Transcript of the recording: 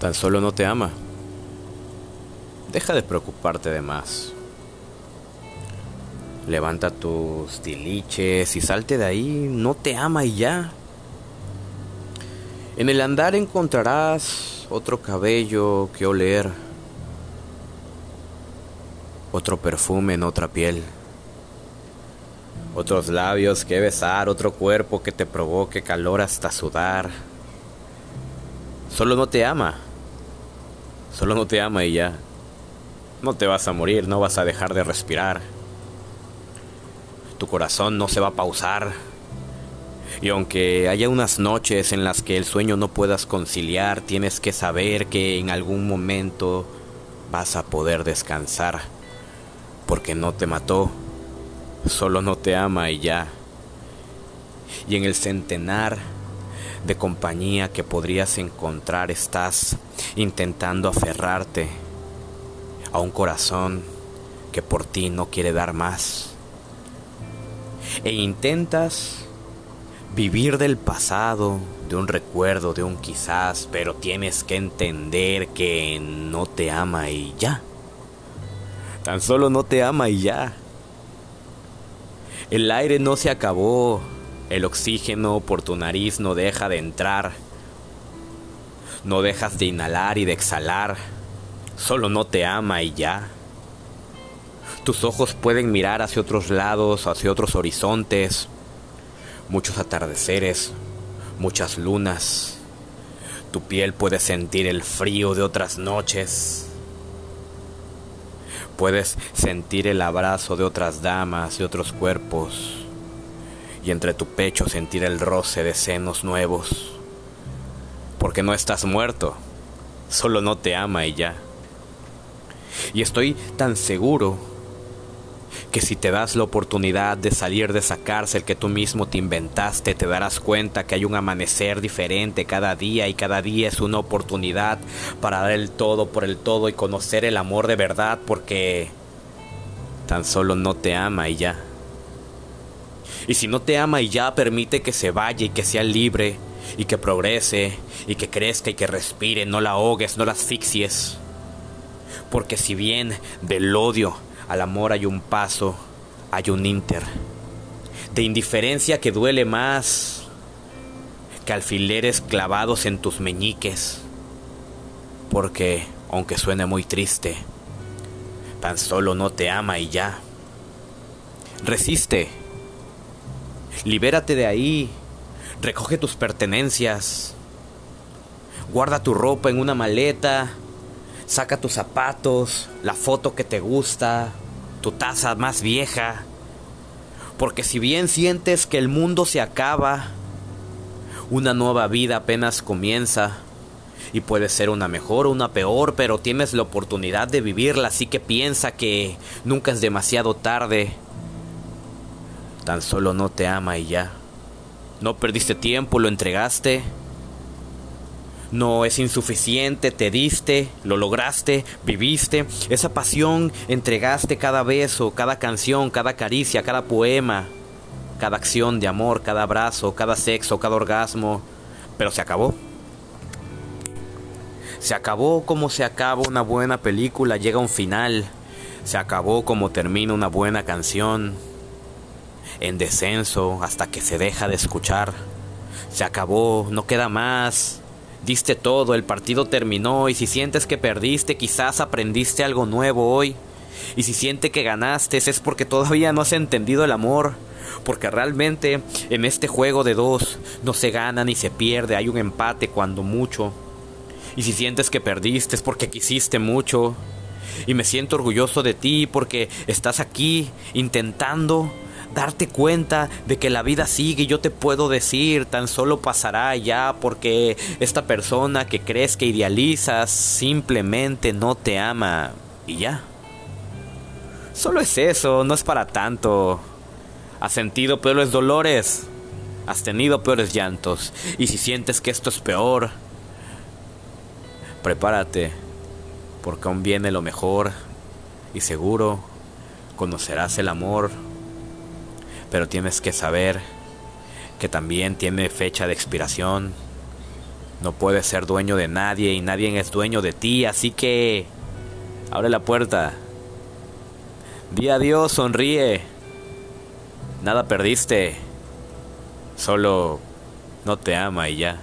Tan solo no te ama. Deja de preocuparte de más. Levanta tus tiliches y salte de ahí. No te ama y ya. En el andar encontrarás otro cabello que oler, otro perfume en otra piel, otros labios que besar, otro cuerpo que te provoque calor hasta sudar. Solo no te ama, solo no te ama y ya. No te vas a morir, no vas a dejar de respirar. Tu corazón no se va a pausar y aunque haya unas noches en las que el sueño no puedas conciliar, tienes que saber que en algún momento vas a poder descansar, porque no te mató, solo no te ama y ya. Y en el centenar de compañía que podrías encontrar estás intentando aferrarte a un corazón que por ti no quiere dar más. E intentas vivir del pasado, de un recuerdo, de un quizás, pero tienes que entender que no te ama y ya. Tan solo no te ama y ya. El aire no se acabó, el oxígeno por tu nariz no deja de entrar. No dejas de inhalar y de exhalar, solo no te ama y ya. Tus ojos pueden mirar hacia otros lados, hacia otros horizontes, muchos atardeceres, muchas lunas. Tu piel puede sentir el frío de otras noches. Puedes sentir el abrazo de otras damas y otros cuerpos. Y entre tu pecho sentir el roce de senos nuevos. Porque no estás muerto, solo no te ama y ya. Y estoy tan seguro que si te das la oportunidad de salir de esa cárcel que tú mismo te inventaste, te darás cuenta que hay un amanecer diferente cada día y cada día es una oportunidad para dar el todo por el todo y conocer el amor de verdad porque tan solo no te ama y ya. Y si no te ama y ya, permite que se vaya y que sea libre y que progrese y que crezca y que respire, no la ahogues, no la asfixies. Porque si bien del odio al amor hay un paso, hay un inter. De indiferencia que duele más que alfileres clavados en tus meñiques. Porque, aunque suene muy triste, tan solo no te ama y ya. Resiste. Libérate de ahí. Recoge tus pertenencias. Guarda tu ropa en una maleta Saca tus zapatos, la foto que te gusta, tu taza más vieja. Porque si bien sientes que el mundo se acaba, una nueva vida apenas comienza. Y puede ser una mejor o una peor, pero tienes la oportunidad de vivirla, así que piensa que nunca es demasiado tarde. Tan solo no te ama y ya. No perdiste tiempo, lo entregaste no es insuficiente, te diste, lo lograste, viviste, esa pasión entregaste cada beso, cada canción, cada caricia, cada poema, cada acción de amor, cada abrazo, cada sexo, cada orgasmo, pero se acabó. Se acabó como se acaba una buena película, llega un final. Se acabó como termina una buena canción. En descenso hasta que se deja de escuchar. Se acabó, no queda más. Diste todo, el partido terminó y si sientes que perdiste, quizás aprendiste algo nuevo hoy. Y si sientes que ganaste, es porque todavía no has entendido el amor. Porque realmente en este juego de dos no se gana ni se pierde, hay un empate cuando mucho. Y si sientes que perdiste es porque quisiste mucho. Y me siento orgulloso de ti porque estás aquí intentando darte cuenta de que la vida sigue yo te puedo decir, tan solo pasará ya porque esta persona que crees que idealizas simplemente no te ama y ya. Solo es eso, no es para tanto. Has sentido peores dolores, has tenido peores llantos y si sientes que esto es peor, prepárate porque aún viene lo mejor y seguro conocerás el amor pero tienes que saber que también tiene fecha de expiración No puedes ser dueño de nadie y nadie es dueño de ti, así que abre la puerta. Di adiós, sonríe. Nada perdiste. Solo no te ama y ya.